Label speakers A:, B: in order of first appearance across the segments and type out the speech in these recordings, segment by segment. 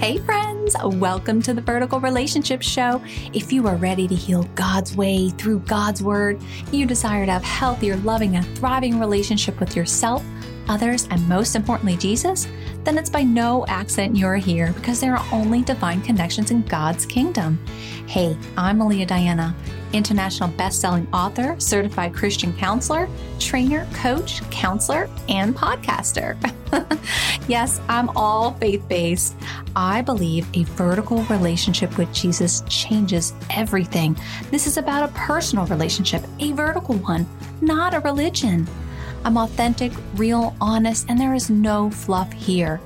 A: Hey, friends, welcome to the Vertical Relationship Show. If you are ready to heal God's way through God's Word, you desire to have healthier, loving, and thriving relationship with yourself, others, and most importantly, Jesus, then it's by no accident you're here because there are only divine connections in God's kingdom. Hey, I'm Melia Diana, international best-selling author, certified Christian counselor, trainer, coach, counselor, and podcaster. yes, I'm all faith-based. I believe a vertical relationship with Jesus changes everything. This is about a personal relationship, a vertical one, not a religion. I'm authentic, real, honest, and there is no fluff here.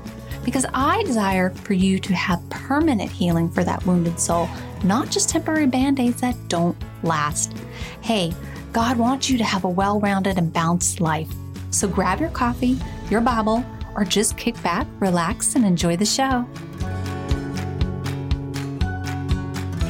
A: Because I desire for you to have permanent healing for that wounded soul, not just temporary band aids that don't last. Hey, God wants you to have a well rounded and balanced life. So grab your coffee, your Bible, or just kick back, relax, and enjoy the show.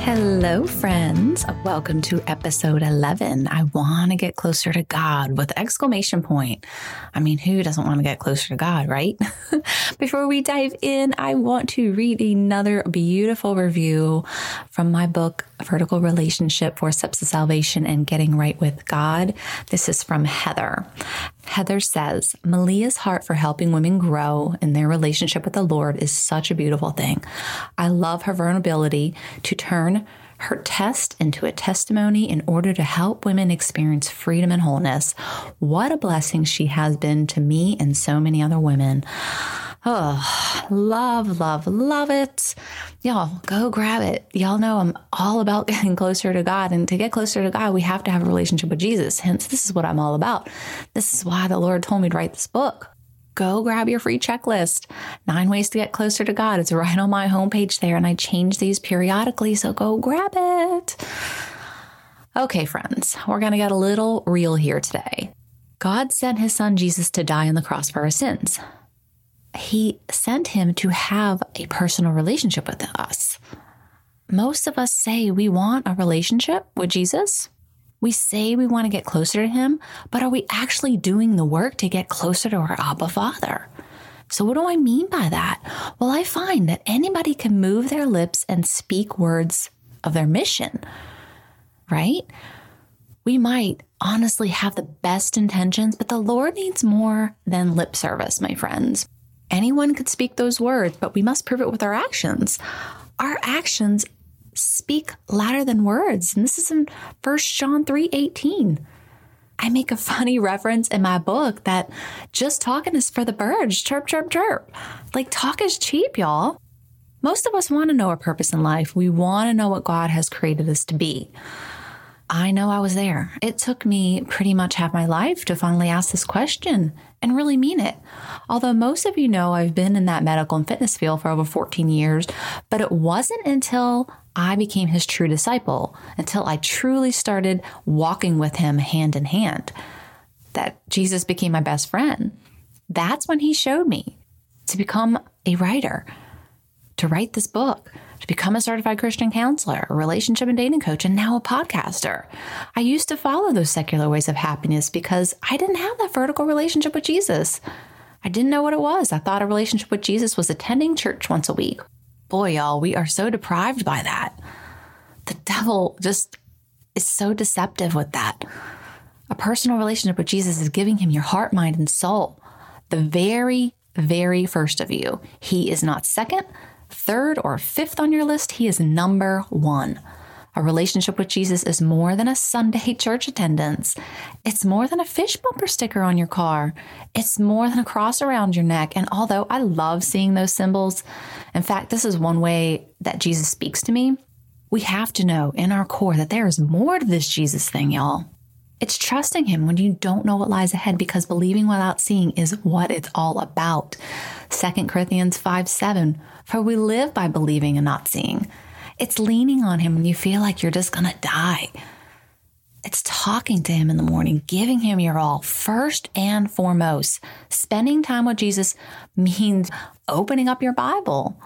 A: Hello, friends. Welcome to episode 11. I want to get closer to God with exclamation point. I mean, who doesn't want to get closer to God, right? Before we dive in, I want to read another beautiful review from my book, Vertical Relationship for Steps to Salvation and Getting Right with God. This is from Heather. Heather says, Melia's heart for helping women grow in their relationship with the Lord is such a beautiful thing. I love her vulnerability to turn her test into a testimony in order to help women experience freedom and wholeness. What a blessing she has been to me and so many other women. Oh, love, love, love it. Y'all go grab it. Y'all know I'm all about getting closer to God. And to get closer to God, we have to have a relationship with Jesus. Hence, this is what I'm all about. This is why the Lord told me to write this book. Go grab your free checklist. Nine ways to get closer to God. It's right on my homepage there. And I change these periodically. So go grab it. Okay, friends, we're going to get a little real here today. God sent his son Jesus to die on the cross for our sins he sent him to have a personal relationship with us. Most of us say we want a relationship with Jesus. We say we want to get closer to him, but are we actually doing the work to get closer to our Abba Father? So, what do I mean by that? Well, I find that anybody can move their lips and speak words of their mission, right? We might honestly have the best intentions, but the Lord needs more than lip service, my friends. Anyone could speak those words, but we must prove it with our actions. Our actions speak louder than words. And this is in 1 John 3 18. I make a funny reference in my book that just talking is for the birds. Chirp, chirp, chirp. Like, talk is cheap, y'all. Most of us want to know our purpose in life. We want to know what God has created us to be. I know I was there. It took me pretty much half my life to finally ask this question and really mean it. Although most of you know I've been in that medical and fitness field for over 14 years, but it wasn't until I became his true disciple, until I truly started walking with him hand in hand, that Jesus became my best friend. That's when he showed me to become a writer, to write this book to become a certified Christian counselor, a relationship and dating coach, and now a podcaster. I used to follow those secular ways of happiness because I didn't have that vertical relationship with Jesus. I didn't know what it was. I thought a relationship with Jesus was attending church once a week. Boy, y'all, we are so deprived by that. The devil just is so deceptive with that. A personal relationship with Jesus is giving him your heart, mind, and soul. The very, very first of you. He is not second, third or fifth on your list, he is number one. A relationship with Jesus is more than a Sunday church attendance. It's more than a fish bumper sticker on your car. It's more than a cross around your neck. And although I love seeing those symbols, in fact, this is one way that Jesus speaks to me. We have to know in our core that there is more to this Jesus thing, y'all. It's trusting Him when you don't know what lies ahead because believing without seeing is what it's all about. 2 Corinthians 5 7 For we live by believing and not seeing. It's leaning on Him when you feel like you're just going to die. It's talking to Him in the morning, giving Him your all, first and foremost. Spending time with Jesus means opening up your Bible.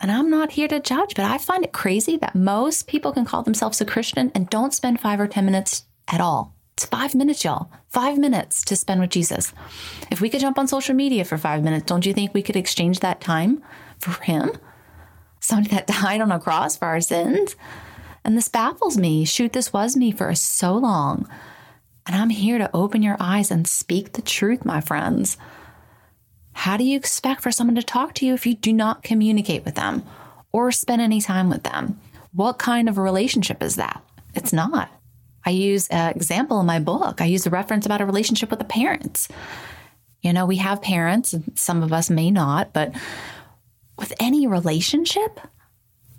A: And I'm not here to judge, but I find it crazy that most people can call themselves a Christian and don't spend five or 10 minutes at all. It's five minutes, y'all. Five minutes to spend with Jesus. If we could jump on social media for five minutes, don't you think we could exchange that time for Him? somebody that died on a cross for our sins. And this baffles me. Shoot, this was me for so long. And I'm here to open your eyes and speak the truth, my friends. How do you expect for someone to talk to you if you do not communicate with them or spend any time with them? What kind of a relationship is that? It's not. I use an example in my book. I use a reference about a relationship with the parents. You know, we have parents, and some of us may not, but with any relationship,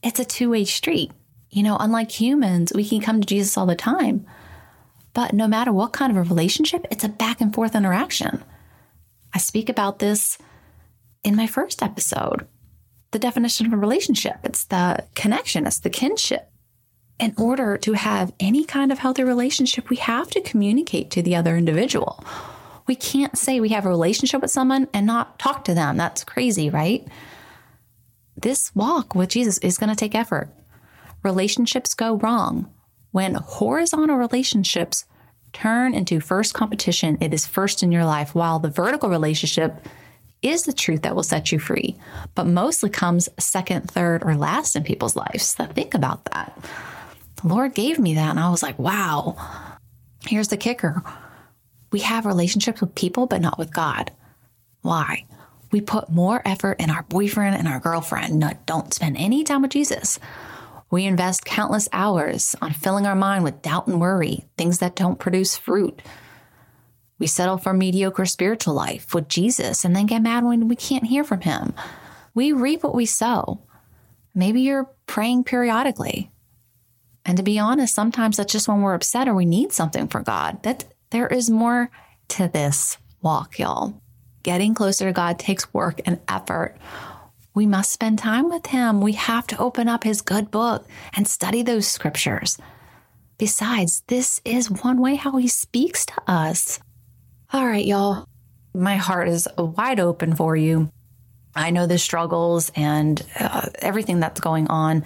A: it's a two way street. You know, unlike humans, we can come to Jesus all the time. But no matter what kind of a relationship, it's a back and forth interaction. I speak about this in my first episode the definition of a relationship it's the connection, it's the kinship. In order to have any kind of healthy relationship, we have to communicate to the other individual. We can't say we have a relationship with someone and not talk to them. That's crazy, right? This walk with Jesus is going to take effort. Relationships go wrong. When horizontal relationships turn into first competition, it is first in your life, while the vertical relationship is the truth that will set you free, but mostly comes second, third, or last in people's lives. So think about that. The Lord gave me that, and I was like, wow. Here's the kicker we have relationships with people, but not with God. Why? We put more effort in our boyfriend and our girlfriend. Don't spend any time with Jesus. We invest countless hours on filling our mind with doubt and worry, things that don't produce fruit. We settle for mediocre spiritual life with Jesus and then get mad when we can't hear from him. We reap what we sow. Maybe you're praying periodically. And to be honest, sometimes that's just when we're upset or we need something for God. That there is more to this walk, y'all. Getting closer to God takes work and effort. We must spend time with Him. We have to open up His good book and study those scriptures. Besides, this is one way how He speaks to us. All right, y'all. My heart is wide open for you. I know the struggles and uh, everything that's going on,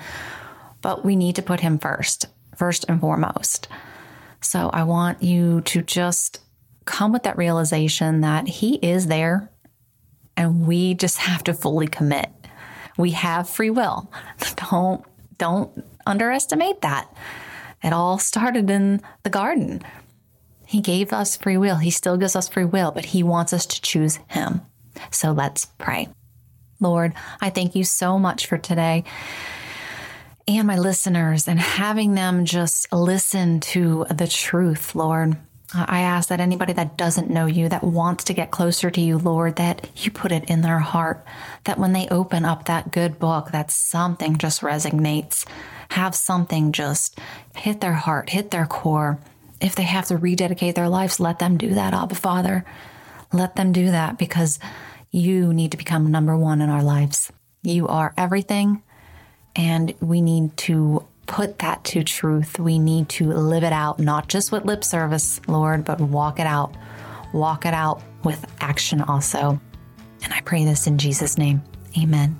A: but we need to put Him first, first and foremost. So I want you to just come with that realization that He is there and we just have to fully commit. We have free will. Don't don't underestimate that. It all started in the garden. He gave us free will. He still gives us free will, but he wants us to choose him. So let's pray. Lord, I thank you so much for today and my listeners and having them just listen to the truth, Lord. Uh, I ask that anybody that doesn't know you, that wants to get closer to you, Lord, that you put it in their heart, that when they open up that good book, that something just resonates, have something just hit their heart, hit their core. If they have to rededicate their lives, let them do that, Abba Father. Let them do that because you need to become number one in our lives. You are everything, and we need to put that to truth. We need to live it out, not just with lip service, Lord, but walk it out. Walk it out with action also. And I pray this in Jesus' name. Amen.